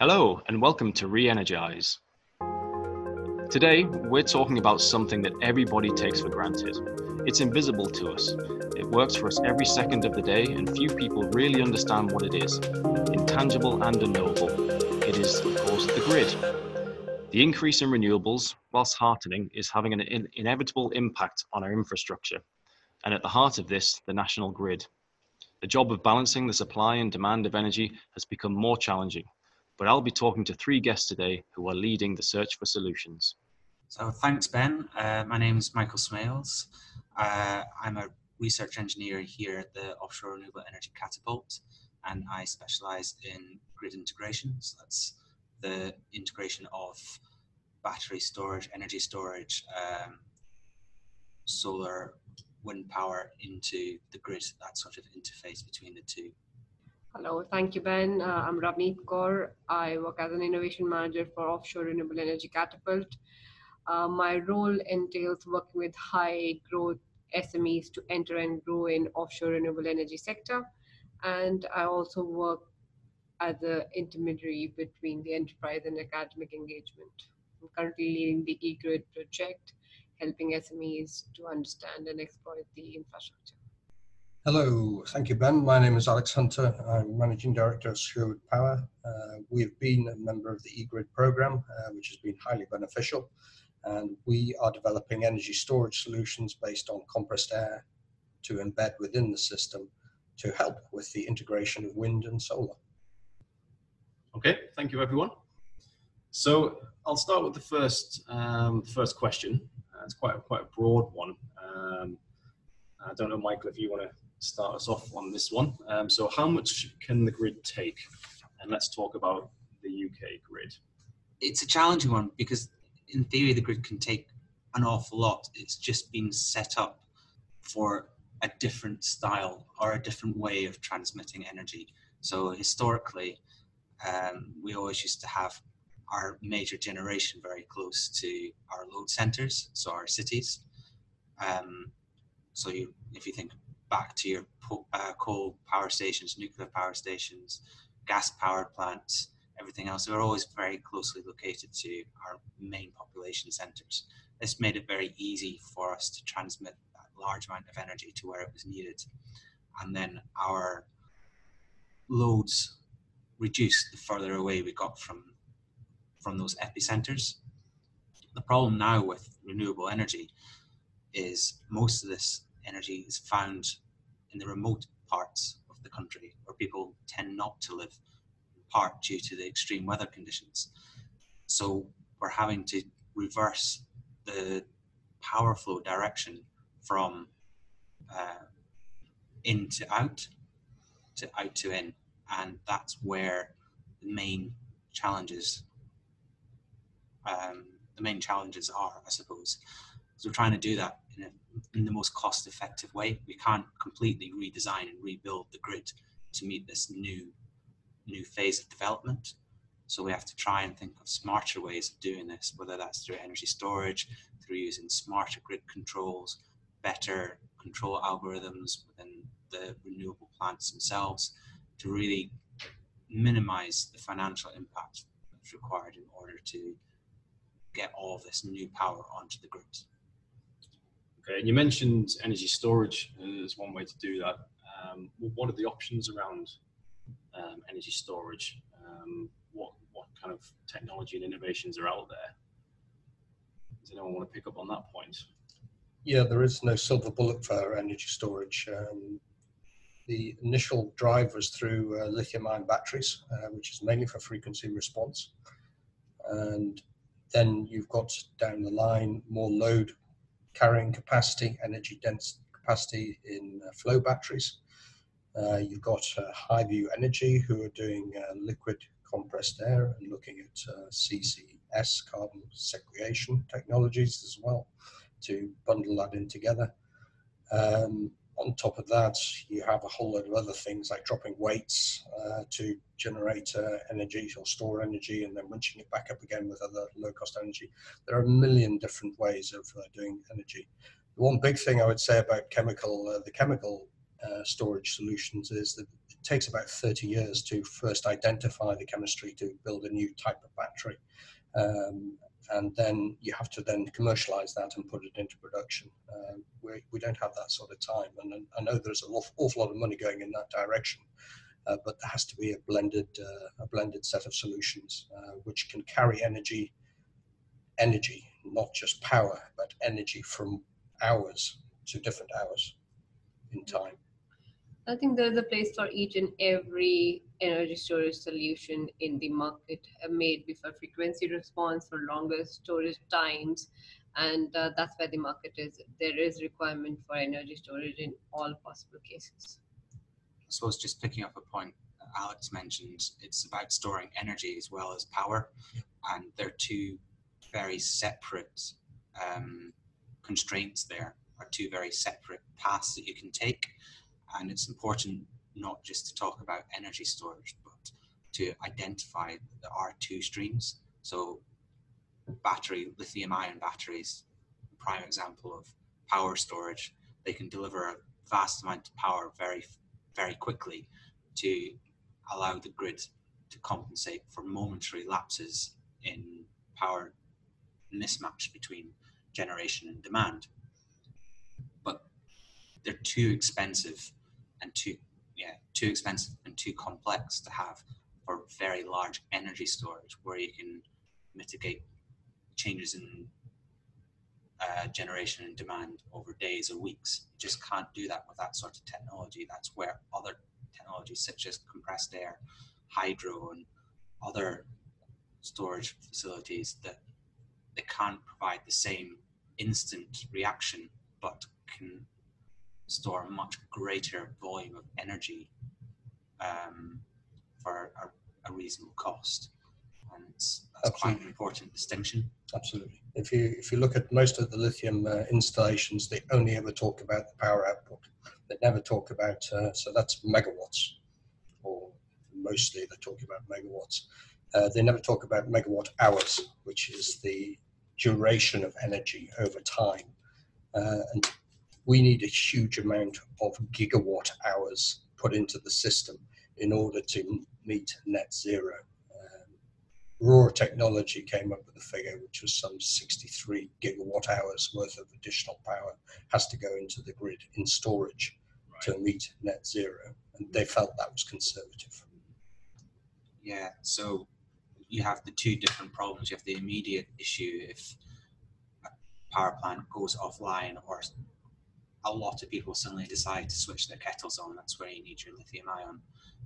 Hello, and welcome to Re Energize. Today, we're talking about something that everybody takes for granted. It's invisible to us. It works for us every second of the day, and few people really understand what it is intangible and unknowable. It is, of course, the grid. The increase in renewables, whilst heartening, is having an in- inevitable impact on our infrastructure. And at the heart of this, the national grid. The job of balancing the supply and demand of energy has become more challenging but I'll be talking to three guests today who are leading the search for solutions. So thanks, Ben. Uh, my name is Michael Smailes. Uh, I'm a research engineer here at the Offshore Renewable Energy Catapult, and I specialise in grid integration. So that's the integration of battery storage, energy storage, um, solar, wind power into the grid, that sort of interface between the two. Hello, thank you, Ben. Uh, I'm Ravneet Kaur. I work as an innovation manager for Offshore Renewable Energy Catapult. Uh, my role entails working with high growth SMEs to enter and grow in offshore renewable energy sector. And I also work as an intermediary between the enterprise and academic engagement. I'm currently leading the eGrid project, helping SMEs to understand and exploit the infrastructure. Hello, thank you, Ben. My name is Alex Hunter. I'm Managing Director of Sherwood Power. Uh, we've been a member of the eGrid program, uh, which has been highly beneficial. And we are developing energy storage solutions based on compressed air to embed within the system to help with the integration of wind and solar. Okay, thank you, everyone. So I'll start with the first um, first question. Uh, it's quite a, quite a broad one. Um, I don't know, Michael, if you want to start us off on this one. Um, so, how much can the grid take? And let's talk about the UK grid. It's a challenging one because, in theory, the grid can take an awful lot. It's just been set up for a different style or a different way of transmitting energy. So, historically, um, we always used to have our major generation very close to our load centers, so our cities. Um, so, you, if you think back to your uh, coal power stations, nuclear power stations, gas powered plants, everything else. They were always very closely located to our main population centres. This made it very easy for us to transmit that large amount of energy to where it was needed. And then our loads reduced the further away we got from from those epicenters. The problem now with renewable energy is most of this energy is found in the remote parts of the country where people tend not to live, in part due to the extreme weather conditions. So we're having to reverse the power flow direction from uh, in to out to out to in, and that's where the main challenges um, the main challenges are, I suppose. So we're trying to do that in, the most cost effective way. We can't completely redesign and rebuild the grid to meet this new new phase of development. So we have to try and think of smarter ways of doing this, whether that's through energy storage, through using smarter grid controls, better control algorithms within the renewable plants themselves to really minimize the financial impact that's required in order to get all this new power onto the grid. And you mentioned energy storage as one way to do that. Um, what are the options around um, energy storage? Um, what what kind of technology and innovations are out there? Does anyone want to pick up on that point? Yeah, there is no silver bullet for energy storage. Um, the initial drive was through uh, lithium-ion batteries, uh, which is mainly for frequency response, and then you've got down the line more load carrying capacity, energy dense capacity in uh, flow batteries. Uh, you've got uh, Highview Energy who are doing uh, liquid compressed air and looking at uh, CCS, carbon sequestration technologies as well to bundle that in together. Um, on top of that, you have a whole lot of other things like dropping weights uh, to generate uh, energy or store energy and then winching it back up again with other low cost energy. There are a million different ways of uh, doing energy. The one big thing I would say about chemical, uh, the chemical uh, storage solutions is that it takes about 30 years to first identify the chemistry to build a new type of battery. Um, and then you have to then commercialize that and put it into production. Uh, we, we don't have that sort of time. And I know there's an awful, awful lot of money going in that direction. Uh, but there has to be a blended uh, a blended set of solutions uh, which can carry energy energy not just power but energy from hours to different hours in time I think there's a place for each and every energy storage solution in the market made before frequency response for longer storage times. And uh, that's where the market is. There is requirement for energy storage in all possible cases. I suppose just picking up a point Alex mentioned, it's about storing energy as well as power, and they're two very separate um, constraints. There. Are two very separate paths that you can take, and it's important not just to talk about energy storage, but to identify are two streams. So, battery, lithium-ion batteries, a prime example of power storage. They can deliver a vast amount of power very very quickly to allow the grid to compensate for momentary lapses in power mismatch between generation and demand. But they're too expensive and too yeah too expensive and too complex to have for very large energy storage where you can mitigate changes in uh, generation and demand over days or weeks. You just can't do that with that sort of technology. That's where other technologies such as compressed air, hydro, and other storage facilities that they can't provide the same instant reaction, but can store a much greater volume of energy um, for a, a reasonable cost and it's, that's Absolutely. quite an important distinction. Absolutely. If you if you look at most of the lithium uh, installations, they only ever talk about the power output. They never talk about uh, so that's megawatts, or mostly they talk about megawatts. Uh, they never talk about megawatt hours, which is the duration of energy over time. Uh, and we need a huge amount of gigawatt hours put into the system in order to meet net zero. Um, Aurora Technology came up with a figure which was some 63 gigawatt hours worth of additional power has to go into the grid in storage right. to meet net zero. And they felt that was conservative. Yeah, so you have the two different problems. You have the immediate issue if a power plant goes offline or a lot of people suddenly decide to switch their kettles on. That's where you need your lithium ion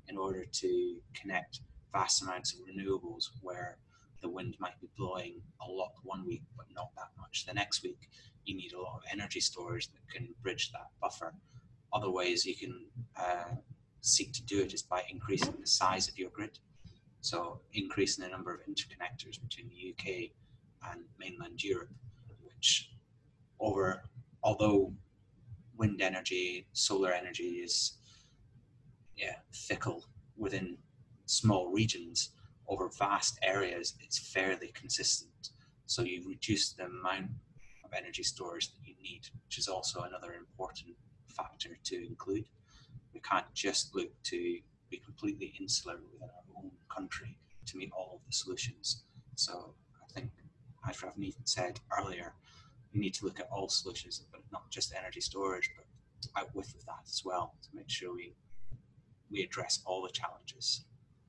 in order to connect vast amounts of renewables where the wind might be blowing a lot one week but not that much the next week. You need a lot of energy storage that can bridge that buffer. Other ways you can uh, seek to do it is by increasing the size of your grid. So increasing the number of interconnectors between the uk and mainland europe which over although wind energy solar energy is yeah fickle within small regions over vast areas, it's fairly consistent. So you reduce the amount of energy storage that you need, which is also another important factor to include. We can't just look to be completely insular within our own country to meet all of the solutions. So I think, as Ravneet said earlier, we need to look at all solutions, but not just energy storage, but out with that as well to make sure we we address all the challenges.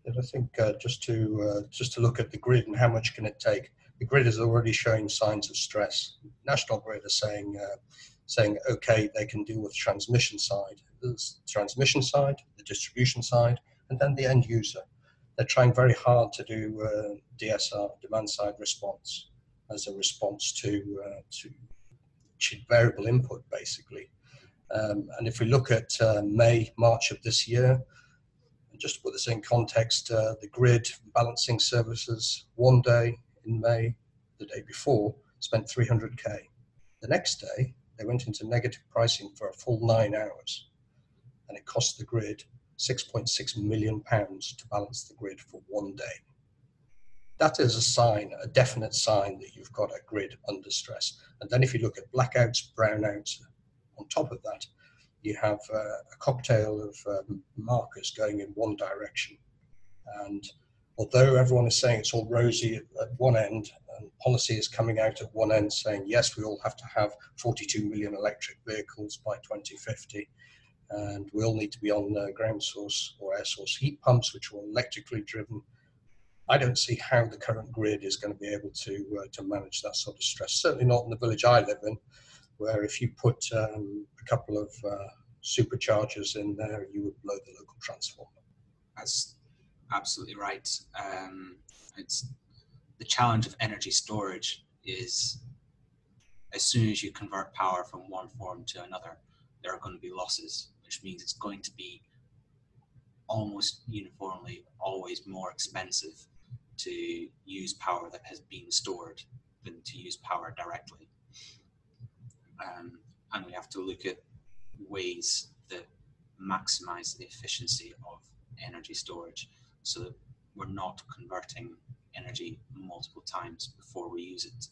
And I think uh, just to uh, just to look at the grid and how much can it take. The grid is already showing signs of stress. National Grid are saying uh, saying okay, they can deal with transmission side. There's transmission side, the distribution side, and then the end user. They're trying very hard to do uh, DSR, demand side response, as a response to uh, to variable input, basically. Um, and if we look at uh, May, March of this year, just to put this in context, uh, the grid balancing services one day in May, the day before, spent 300k. The next day, they went into negative pricing for a full nine hours, and it cost the grid 6.6 million pounds to balance the grid for one day. That is a sign, a definite sign that you've got a grid under stress. And then if you look at blackouts, brownouts, on top of that, you have uh, a cocktail of um, markers going in one direction. And although everyone is saying it's all rosy at, one end, and policy is coming out at one end saying, yes, we all have to have 42 million electric vehicles by 2050, and we all need to be on uh, ground source or air source heat pumps, which are electrically driven. I don't see how the current grid is going to be able to uh, to manage that sort of stress. Certainly not in the village I live in, where if you put um, a couple of uh, superchargers in there, you would blow the local transformer. That's absolutely right. Um, it's the challenge of energy storage is as soon as you convert power from one form to another, there are going to be losses, which means it's going to be almost uniformly always more expensive to use power that has been stored than to use power directly. Um, and we have to look at ways that maximize the efficiency of energy storage so that we're not converting energy multiple times before we use it.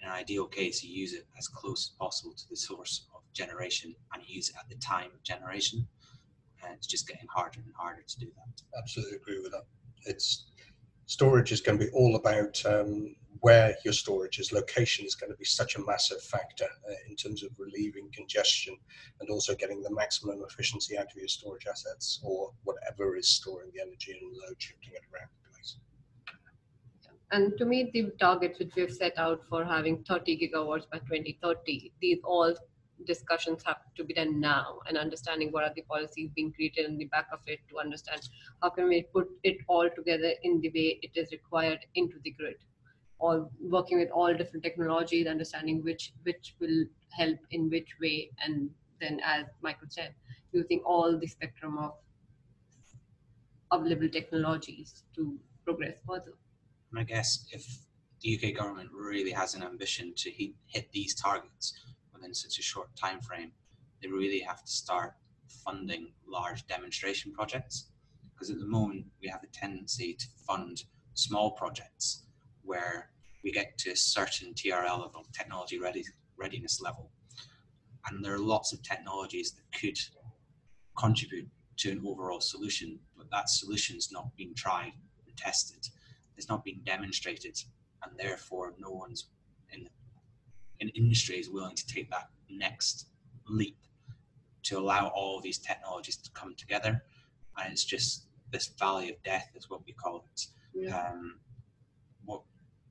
In an ideal case, you use it as close as possible to the source of generation and use it at the time of generation. And it's just getting harder and harder to do that. Absolutely agree with that. It's storage is going to be all about um, where your storage is. Location is going to be such a massive factor uh, in terms of relieving congestion and also getting the maximum efficiency out of your storage assets or whatever is storing the energy and load shifting it around the place. And to meet the targets which we've set out for having 30 gigawatts by 2030, these all discussions have to be done now and understanding what are the policies being created in the back of it to understand how can we put it all together in the way it is required into the grid or working with all different technologies, understanding which which will help in which way, and then as Michael said, using all the spectrum of available technologies to progress further. And I guess if the UK government really has an ambition to hit, hit these targets within such a short time frame, they really have to start funding large demonstration projects. Because at the moment, we have a tendency to fund small projects where we get to a certain TRL level, technology ready, readiness level. And there are lots of technologies that could contribute to an overall solution, but that solution is not being tried and tested. It's not being demonstrated, and therefore no one's in in industry is willing to take that next leap to allow all of these technologies to come together. And it's just this valley of death is what we call it. Yeah. Um, what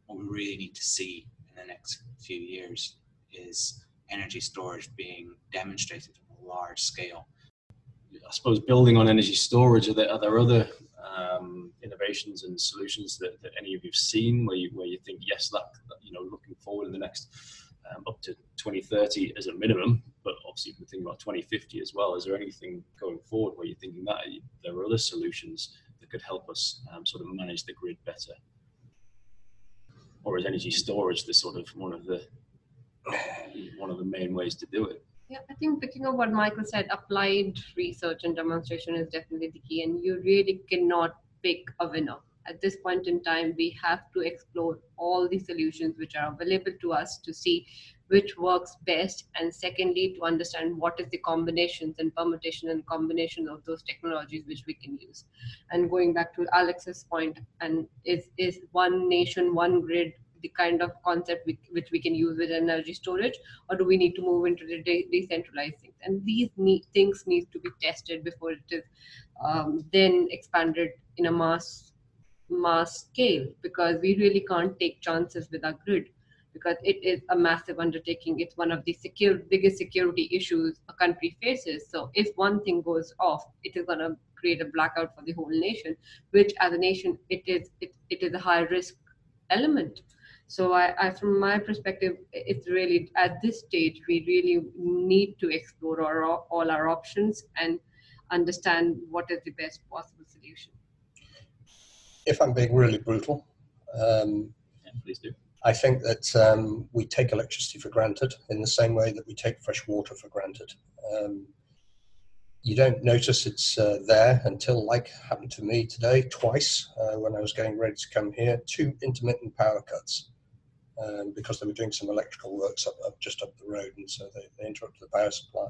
we really need to see in the next few years is energy storage being demonstrated on a large scale. I suppose building on energy storage, are there, are there other um, innovations and solutions that, that, any of you've seen where you, where you think, yes, that, you know, looking forward in the next um, up to 2030 as a minimum, but obviously we think about 2050 as well. Is there anything going forward where you're thinking that there are other solutions that could help us um, sort of manage the grid better? or is energy storage the sort of one of the one of the main ways to do it? Yeah, I think picking up what Michael said, applied research and demonstration is definitely the key, and you really cannot pick a winner. At this point in time, we have to explore all the solutions which are available to us to see which works best and secondly to understand what is the combinations and permutation and combination of those technologies which we can use. And going back to alex's point and is is one nation one grid the kind of concept we, which we can use with energy storage or do we need to move into the de- decentralized things? And these need, things need to be tested before it is um, then expanded in a mass mass scale because we really can't take chances with our grid because it is a massive undertaking. It's one of the secure, biggest security issues a country faces. So if one thing goes off, it is going to create a blackout for the whole nation, which as a nation, it is it, it is a high risk element. So I, I, from my perspective, it's really at this stage we really need to explore our, all our options and understand what is the best possible solution. If I'm being really brutal, um, yeah, please do. I think that um, we take electricity for granted in the same way that we take fresh water for granted. Um, you don't notice it's uh, there until, like happened to me today, twice uh, when I was getting ready to come here, two intermittent power cuts um, because they were doing some electrical works up, up, just up the road, and so they, they interrupted the power supply.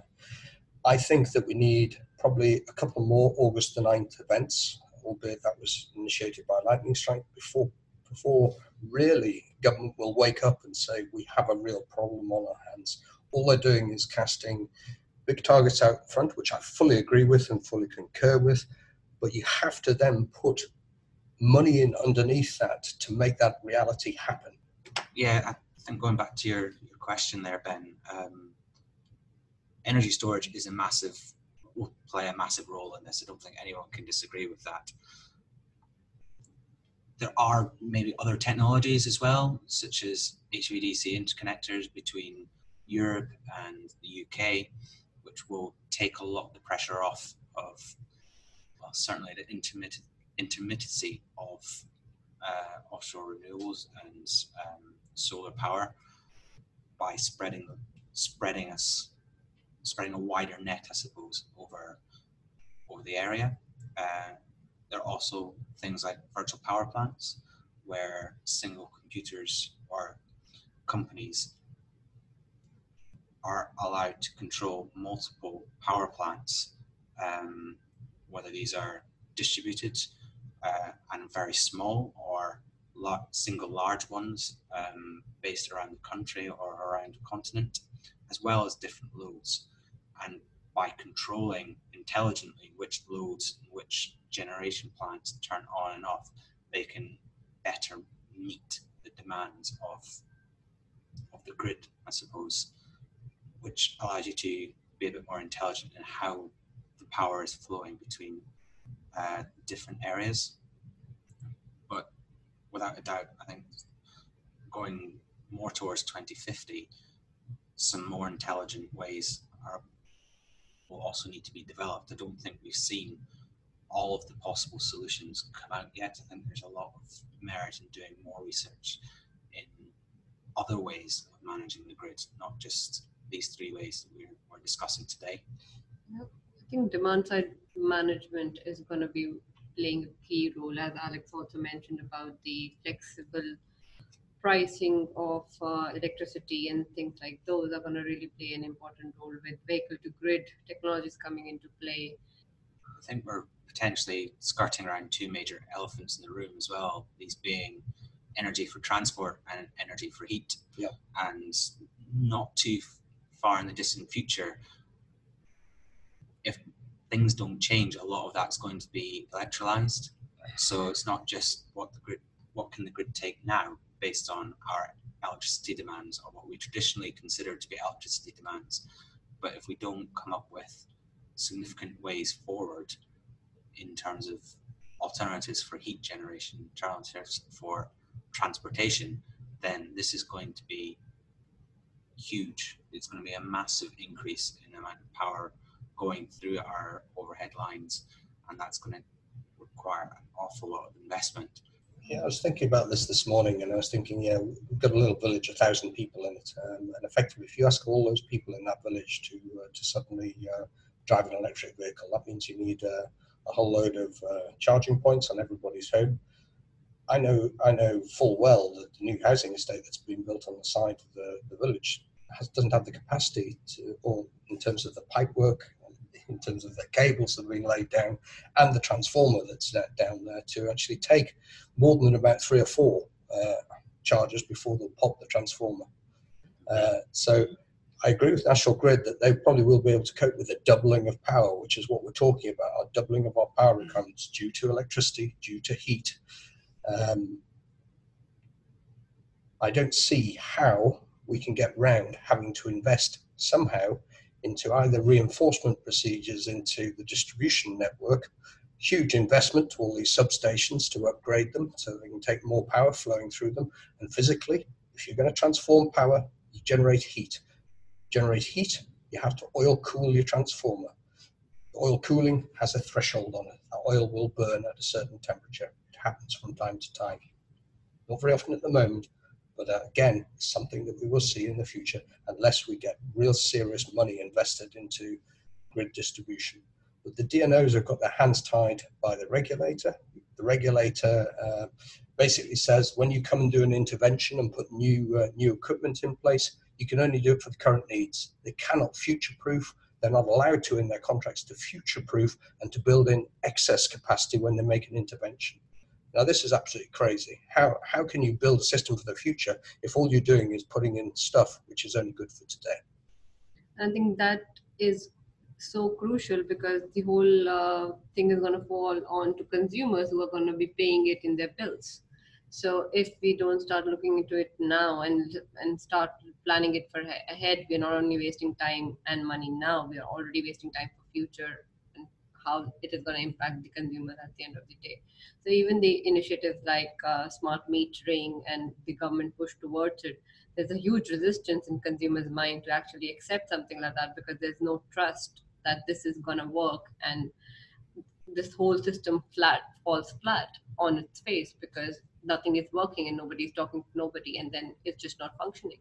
I think that we need probably a couple more August the 9th events, albeit that was initiated by Lightning Strike before before really government will wake up and say we have a real problem on our hands. All they're doing is casting big targets out front, which I fully agree with and fully concur with, but you have to then put money in underneath that to make that reality happen. Yeah, I think going back to your, your question there, Ben, um, energy storage is a massive, will play a massive role in this. I don't think anyone can disagree with that. There are maybe other technologies as well, such as HVDC interconnectors between Europe and the UK, which will take a lot of the pressure off of, well, certainly the intermittency of uh, offshore renewables and um, solar power by spreading spreading us spreading a wider net, I suppose, over over the area. Uh, there are also things like virtual power plants, where single computers or companies are allowed to control multiple power plants, um, whether these are distributed uh, and very small or single large ones um, based around the country or around the continent, as well as different loads. And by controlling intelligently which loads and which generation plants turn on and off, they can better meet the demands of of the grid, I suppose, which allows you to be a bit more intelligent in how the power is flowing between uh, different areas. But without a doubt, I think going more towards 2050, some more intelligent ways are will also need to be developed. I don't think we've seen all of the possible solutions come out yet. I think there's a lot of merit in doing more research in other ways of managing the grid, not just these three ways that we're, we're discussing today. I think demand side management is going to be playing a key role, as Alex also mentioned about the flexible pricing of uh, electricity and things like those are going to really play an important role with vehicle to grid technologies coming into play. I think we're potentially skirting around two major elephants in the room as well, these being energy for transport and energy for heat. Yep. And not too far in the distant future, if things don't change, a lot of that's going to be electrolyzed. So it's not just what the grid, what can the grid take now, based on our electricity demands or what we traditionally consider to be electricity demands. But if we don't come up with significant ways forward in terms of alternatives for heat generation, alternatives for transportation, then this is going to be huge. It's going to be a massive increase in the amount of power going through our overhead lines, and that's going to require an awful lot of investment. Yeah, I was thinking about this this morning, and I was thinking, yeah, we've got a little village, a thousand people in it, um, and effectively, if you ask all those people in that village to uh, to suddenly uh, drive an electric vehicle, that means you need uh, a whole load of uh, charging points on everybody's home. I know, I know full well that the new housing estate that's been built on the side of the, the village has, doesn't have the capacity to, or in terms of the pipe work in terms of the cables that are being laid down and the transformer that's down there to actually take more than about three or four uh, chargers before they'll pop the transformer. Uh, so I agree with National Grid that they probably will be able to cope with a doubling of power, which is what we're talking about, a doubling of our power requirements due to electricity, due to heat. Um, I don't see how we can get round having to invest somehow into either reinforcement procedures into the distribution network, huge investment to all these substations to upgrade them so they can take more power flowing through them. And physically, if you're going to transform power, you generate heat. Generate heat, you have to oil cool your transformer. Oil cooling has a threshold on it. The oil will burn at a certain temperature. It happens from time to time. Not very often at the moment, but uh, again, something that we will see in the future unless we get real serious money invested into grid distribution. But the DNOs have got their hands tied by the regulator. The regulator uh, basically says when you come and do an intervention and put new uh, new equipment in place, you can only do it for the current needs. They cannot future-proof. they're not allowed to in their contracts to future proof and to build in excess capacity when they make an intervention. Now, this is absolutely crazy. How, how can you build a system for the future if all you're doing is putting in stuff which is only good for today? I think that is so crucial because the whole uh, thing is going to fall on to consumers who are going to be paying it in their bills. So if we don't start looking into it now and and start planning it for ahead, we're not only wasting time and money now, we are already wasting time for future how it is going to impact the consumer at the end of the day. So even the initiatives like uh, smart metering and the government push towards it, there's a huge resistance in consumers' mind to actually accept something like that because there's no trust that this is going to work and this whole system flat falls flat on its face because nothing is working and nobody's talking to nobody and then it's just not functioning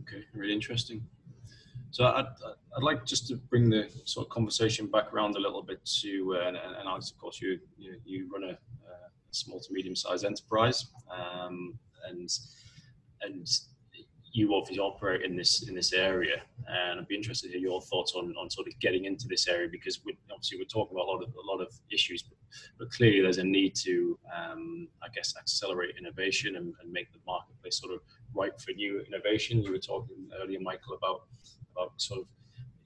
okay really interesting so I'd, I'd like just to bring the sort of conversation back around a little bit to uh, and, and Alex of course you you, you run a, a, small to medium sized enterprise um, and and you obviously operate in this in this area, and I'd be interested to hear your thoughts on, on sort of getting into this area because we, obviously we're talking about a lot of a lot of issues, but, but clearly there's a need to, um, I guess, accelerate innovation and, and, make the marketplace sort of ripe for new innovation. You were talking earlier, Michael, about about sort of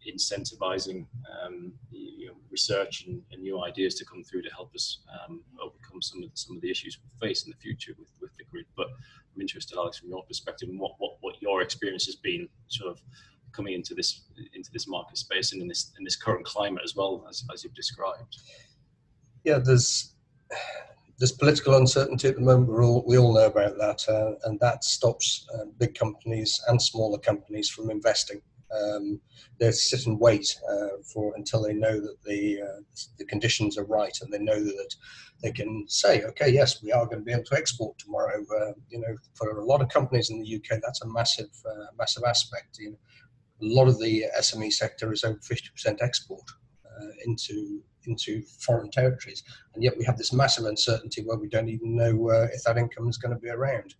incentivizing um, you know, research and, and, new ideas to come through to help us um, overcome some of the, some of the issues we face in the future with, with the grid. But I'm interested, Alex, from your perspective, and what, what, what your experience has been, sort of coming into this into this market space and in this in this current climate as well as, as you've described. Yeah, there's there's political uncertainty at the moment. We all we all know about that, uh, and that stops uh, big companies and smaller companies from investing. Um, they sit and wait uh, for until they know that the uh, the conditions are right, and they know that they can say, okay, yes, we are going to be able to export tomorrow. Uh, you know, for a lot of companies in the UK, that's a massive uh, massive aspect. You know, a lot of the SME sector is over 50% export uh, into into foreign territories, and yet we have this massive uncertainty where we don't even know uh, if that income is going to be around.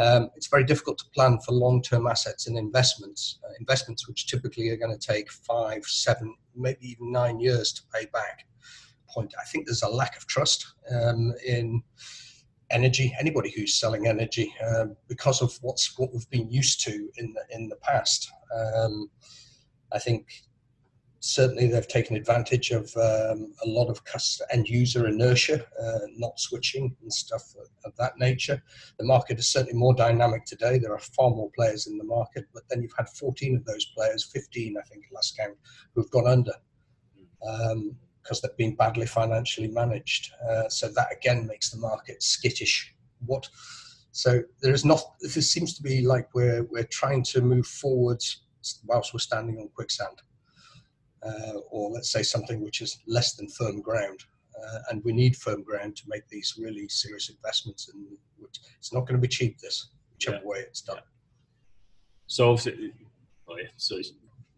Um, it's very difficult to plan for long-term assets and investments, uh, investments which typically are going to take five, seven, maybe even nine years to pay back. Point. I think there's a lack of trust um, in energy. Anybody who's selling energy, uh, because of what's what we've been used to in the in the past. Um, I think certainly they've taken advantage of um, a lot of end user inertia, uh, not switching and stuff of, that nature. The market is certainly more dynamic today. There are far more players in the market, but then you've had 14 of those players, 15 I think last count, who've gone under because um, they've been badly financially managed. Uh, so that again makes the market skittish. What? So there is not. This seems to be like we're we're trying to move forwards whilst we're standing on quicksand or let's say something which is less than firm ground. Uh, and we need firm ground to make these really serious investments. And it's not going to be cheap. This whichever yeah. way it's done. Yeah. So, oh yeah, so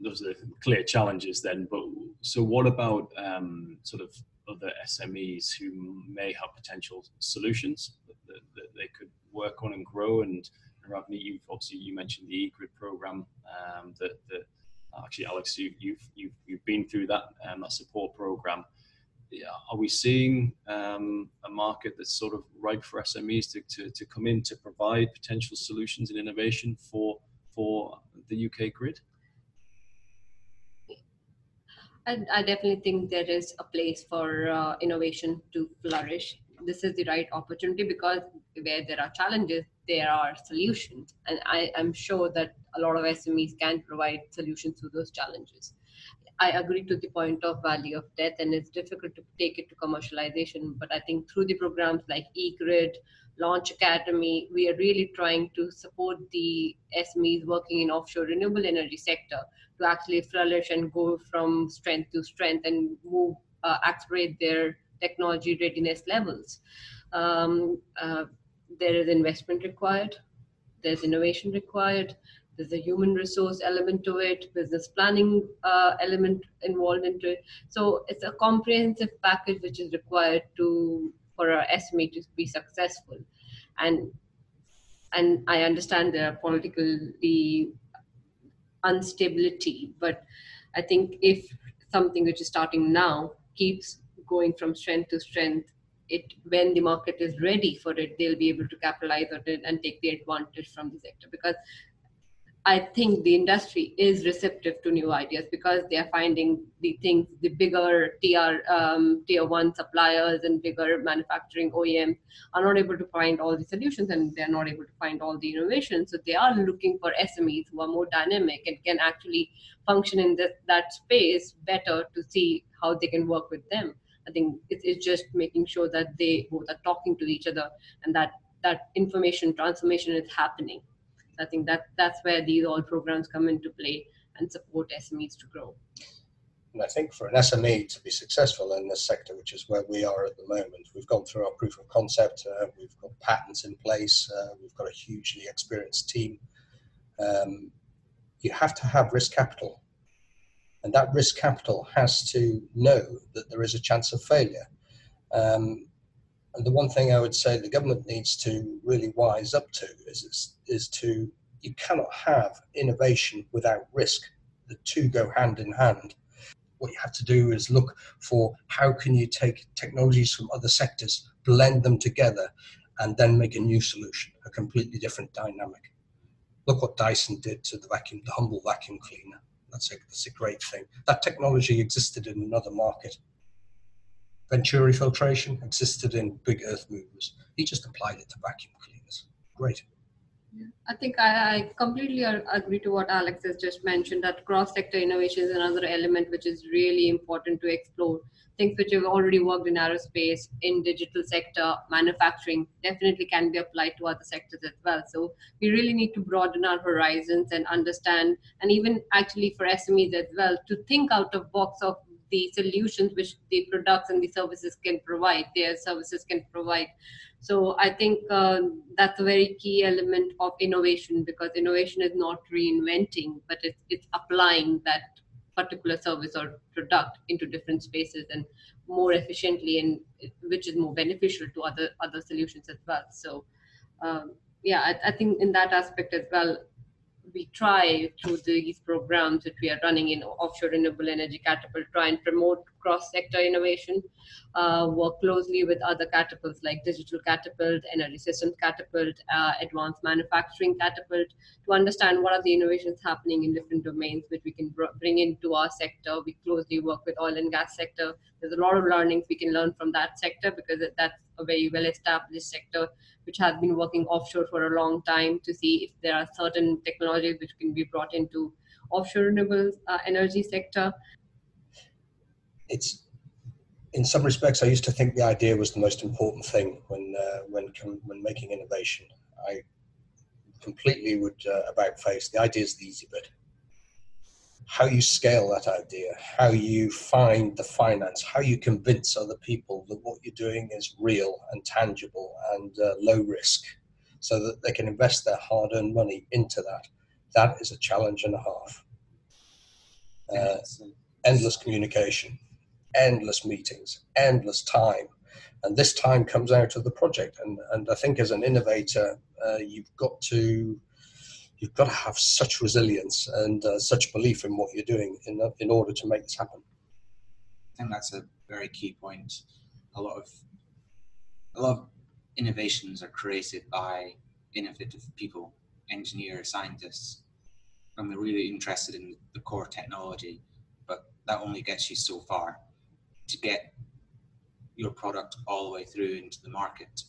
those are clear challenges then. But so, what about um, sort of other SMEs who may have potential solutions that, that, that they could work on and grow? And, and Ravneet, you obviously you mentioned the eGrid program um, that that actually, Alex, you, you've, you've, you've been through that, um, that support program. Yeah, are we seeing um, a market that's sort of ripe for SMEs to, to, to come in to provide potential solutions and innovation for, for the UK grid? I, I definitely think there is a place for uh, innovation to flourish. This is the right opportunity because where there are challenges, there are solutions. And I am sure that a lot of SMEs can provide solutions to those challenges. I agree to the point of value of death, and it's difficult to take it to commercialization. But I think through the programs like eGrid, Launch Academy, we are really trying to support the SMEs working in offshore renewable energy sector to actually flourish and go from strength to strength and move, uh, accelerate their technology readiness levels. Um, uh, there is investment required, there's innovation required, there's a human resource element to it, business planning uh, element involved into it. So it's a comprehensive package which is required to for our SME to be successful. And and I understand there are politically instability. But I think if something which is starting now keeps going from strength to strength, it when the market is ready for it, they'll be able to capitalize on it and take the advantage from the sector because I think the industry is receptive to new ideas because they are finding the things, the bigger tier um, tier one suppliers and bigger manufacturing OEMs are not able to find all the solutions and they are not able to find all the innovations. So they are looking for SMEs who are more dynamic and can actually function in this, that space better to see how they can work with them. I think it's just making sure that they both are talking to each other and that that information transformation is happening I think that that's where these all programs come into play and support SMEs to grow. And I think for an SME to be successful in this sector, which is where we are at the moment, we've gone through our proof of concept, uh, we've got patents in place, uh, we've got a hugely experienced team. Um, you have to have risk capital. And that risk capital has to know that there is a chance of failure. Um, and the one thing I would say the government needs to really wise up to is, is, is to, you cannot have innovation without risk. The two go hand in hand. What you have to do is look for how can you take technologies from other sectors, blend them together, and then make a new solution, a completely different dynamic. Look what Dyson did to the vacuum, the humble vacuum cleaner. That's a, that's a great thing. That technology existed in another market Venturi filtration existed in big earth movers. He just applied it to vacuum cleaners. Great. I think I, I, completely agree to what Alex has just mentioned that cross sector innovation is another element which is really important to explore. Things which have already worked in aerospace, in digital sector, manufacturing definitely can be applied to other sectors as well. So we really need to broaden our horizons and understand, and even actually for SMEs as well, to think out of box of the solutions which the products and the services can provide, their services can provide. So I think uh, that's a very key element of innovation because innovation is not reinventing, but it's, it's applying that particular service or product into different spaces and more efficiently and which is more beneficial to other other solutions as well so um, yeah I, I, think in that aspect as well we try through these programs that we are running in offshore renewable energy catapult try and promote cross-sector innovation uh, work closely with other catapults like digital catapult energy systems catapult uh, advanced manufacturing catapult to understand what are the innovations happening in different domains which we can br- bring into our sector we closely work with oil and gas sector there's a lot of learnings we can learn from that sector because that's a very well established sector which has been working offshore for a long time to see if there are certain technologies which can be brought into offshore renewable uh, energy sector. It's in some respects, I used to think the idea was the most important thing when uh, when when making innovation. I completely would uh, about face the idea is the easy bit how you scale that idea, how you find the finance, how you convince other people that what you're doing is real and tangible and uh, low risk so that they can invest their hard earned money into that. That is a challenge and a half. Uh, endless communication, endless meetings, endless time. And this time comes out of the project. And, and I think as an innovator, uh, you've got to you've got to have such resilience and uh, such belief in what you're doing in, in order to make this happen. I think that's a very key point. A lot of a lot of innovations are created by innovative people, engineers, scientists, and they're really interested in the core technology. But that only gets you so far. To get your product all the way through into the market,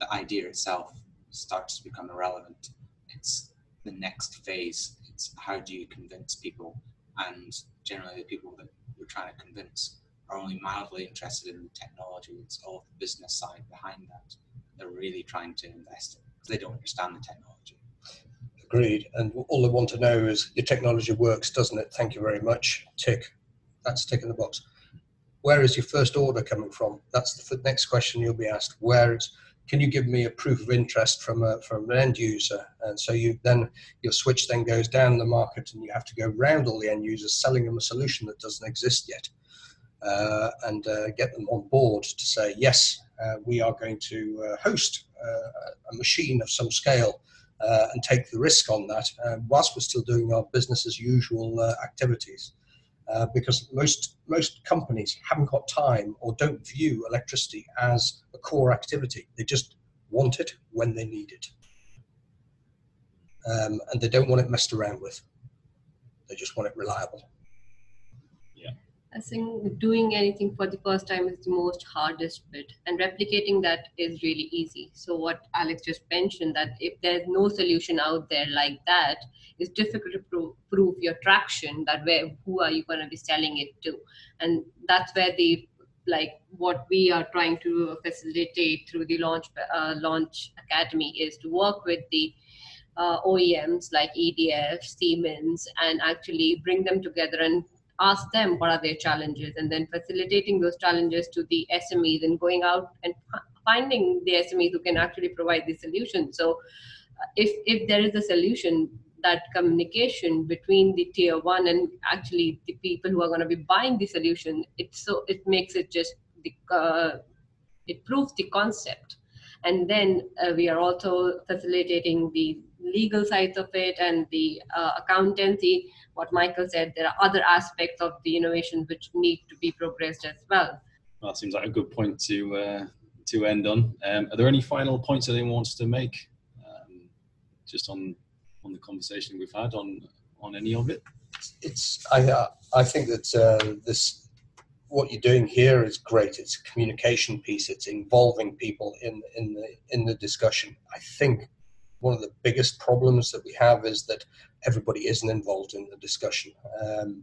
the idea itself starts to become irrelevant. It's the next phase. It's how do you convince people? And generally, the people that you're trying to convince are only mildly interested in the technology. It's all the business side behind that. They're really trying to invest in because they don't understand the technology. Agreed. And all they want to know is your technology works, doesn't it? Thank you very much. Tick. That's tick in the box. Where is your first order coming from? That's the next question you'll be asked. Where is can you give me a proof of interest from a, from an end user? And so you then your switch then goes down the market, and you have to go round all the end users, selling them a solution that doesn't exist yet, uh, and uh, get them on board to say yes, uh, we are going to uh, host uh, a machine of some scale uh, and take the risk on that whilst we're still doing our business as usual activities. Uh, because most most companies haven't got time or don't view electricity as a core activity. They just want it when they need it, um, and they don't want it messed around with. They just want it reliable. Yeah, I think doing anything for the first time is the most hardest bit, and replicating that is really easy. So, what Alex just mentioned that if there's no solution out there like that, it's difficult to prove, prove your traction. That where who are you going to be selling it to, and that's where the like what we are trying to facilitate through the launch uh, launch academy is to work with the uh, OEMs like EDF, Siemens, and actually bring them together and ask them what are their challenges and then facilitating those challenges to the SMEs and going out and finding the SMEs who can actually provide the solution. So uh, if, if there is a solution, that communication between the tier one and actually the people who are going to be buying the solution, it so it makes it just the uh, it proves the concept, and then uh, we are also facilitating the legal sides of it and the uh, accountancy what Michael said, there are other aspects of the innovation which need to be progressed as well. Well, that seems like a good point to uh, to end on. Um, are there any final points that anyone wants to make, um, just on on the conversation we've had on on any of it? It's I uh, I think that uh, this what you're doing here is great. It's a communication piece. It's involving people in in the in the discussion. I think one of the biggest problems that we have is that everybody isn't involved in the discussion. Um,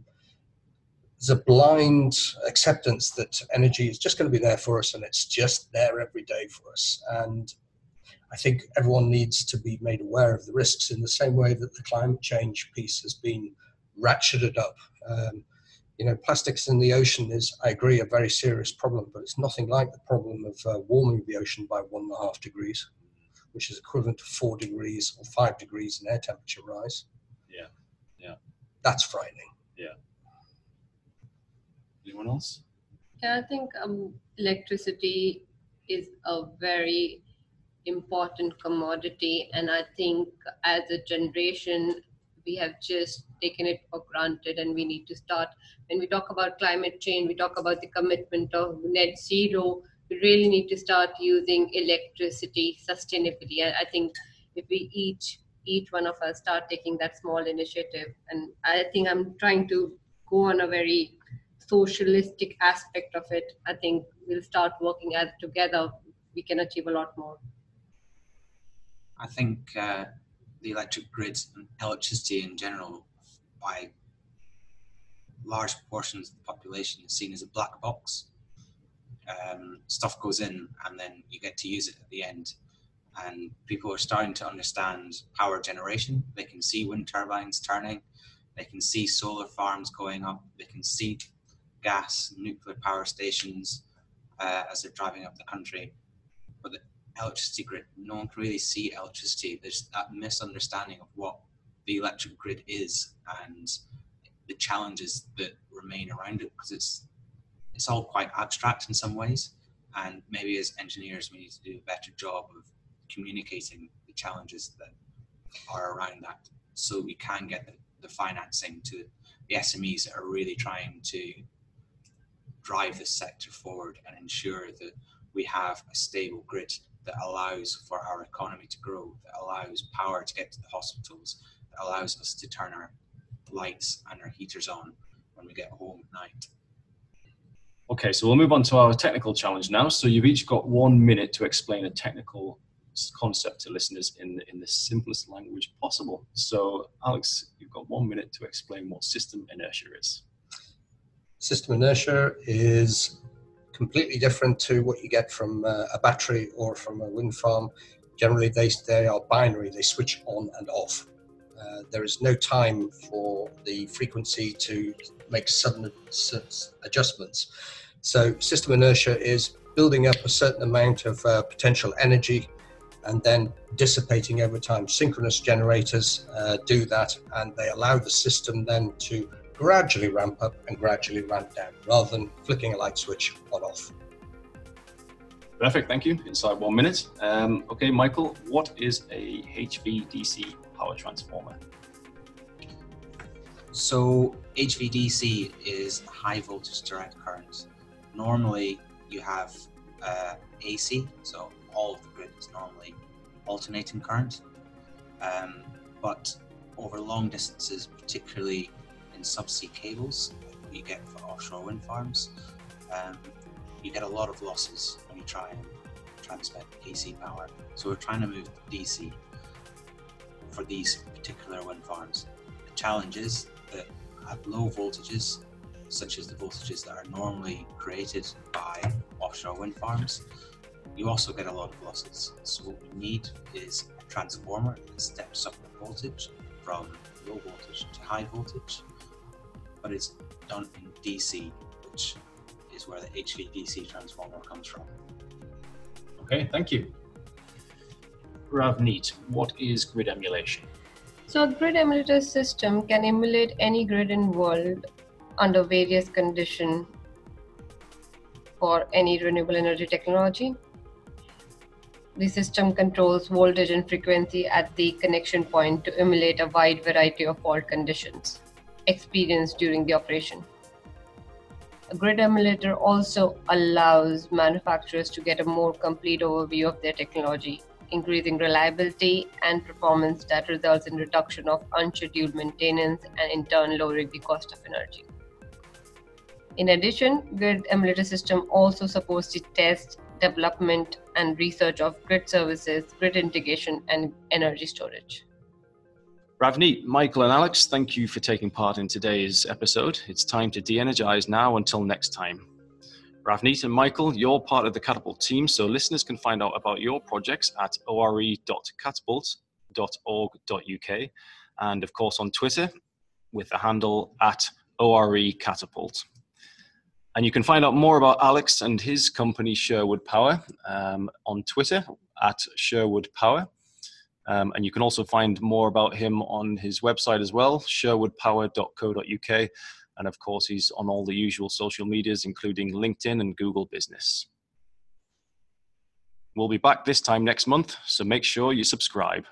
there's a blind acceptance that energy is just going to be there for us and it's just there every day for us. And I think everyone needs to be made aware of the risks in the same way that the climate change piece has been ratcheted up. Um, you know, plastics in the ocean is, I agree, a very serious problem, but it's nothing like the problem of uh, warming the ocean by one and a half degrees which is equivalent to four degrees or five degrees in air temperature rise. Yeah, yeah. That's frightening. Yeah. Anyone else? Yeah, I think um, electricity is a very important commodity, and I think as a generation, we have just taken it for granted, and we need to start. When we talk about climate change, we talk about the commitment of net zero we really need to start using electricity sustainably. I think if we each each one of us start taking that small initiative, and I think I'm trying to go on a very socialistic aspect of it. I think we'll start working as together. We can achieve a lot more. I think uh, the electric grid and electricity in general, by large portions of the population, is seen as a black box um, stuff goes in and then you get to use it at the end. And people are starting to understand power generation. They can see wind turbines turning, they can see solar farms going up, they can see gas, nuclear power stations uh, as they're driving up the country. But electricity grid, no one can really see electricity. There's that misunderstanding of what the electric grid is and the challenges that remain around it because it's it's all quite abstract in some ways. And maybe as engineers, we need to do a better job of communicating the challenges that are around that so we can get the, the financing to the SMEs that are really trying to drive the sector forward and ensure that we have a stable grid that allows for our economy to grow, that allows power to get to the hospitals, that allows us to turn our lights and our heaters on when we get home at night. Okay, so we'll move on to our technical challenge now. So you've each got one minute to explain a technical concept to listeners in the, in the simplest language possible. So Alex, you've got one minute to explain what system inertia is. System inertia is completely different to what you get from uh, a battery or from a wind farm. Generally, they, they are binary, they switch on and off. Uh, there is no time for the frequency to make sudden adjustments. So system inertia is building up a certain amount of uh, potential energy and then dissipating over time. Synchronous generators uh, do that and they allow the system then to gradually ramp up and gradually ramp down rather than flicking a light switch on off. Perfect, thank you. Inside one minute. Um, okay, Michael, what is a HVDC power transformer? So HVDC is high voltage direct current. Normally you have uh, AC, so all of the grid is normally alternating current. Um, but over long distances, particularly in subsea cables, you get for offshore wind farms, um, you get a lot of losses when you try and transmit AC power. So we're trying to move to DC for these particular wind farms. The challenge is that at low voltages, such as the voltages that are normally created by offshore wind farms, you also get a lot of losses. So what we need is a transformer that steps up the voltage from low voltage to high voltage, but it's done in DC, which is where the HVDC transformer comes from. Okay, thank you. Ravneet, what is grid emulation? So a grid emulator system can emulate any grid in world under various conditions for any renewable energy technology. The system controls voltage and frequency at the connection point to emulate a wide variety of fault conditions experienced during the operation. A grid emulator also allows manufacturers to get a more complete overview of their technology, increasing reliability and performance that results in reduction of unscheduled maintenance and in turn lowering the cost of energy. In addition, grid emulator system also supports the test, development, and research of grid services, grid integration, and energy storage. Ravneet, Michael, and Alex, thank you for taking part in today's episode. It's time to de energize now until next time. Ravneet and Michael, you're part of the Catapult team, so listeners can find out about your projects at ore.catapult.org.uk and, of course, on Twitter with the handle at orecatapult. And you can find out more about Alex and his company, Sherwood Power, um, on Twitter at Sherwood Power. Um, and you can also find more about him on his website as well, sherwoodpower.co.uk. And of course, he's on all the usual social medias, including LinkedIn and Google Business. We'll be back this time next month, so make sure you subscribe.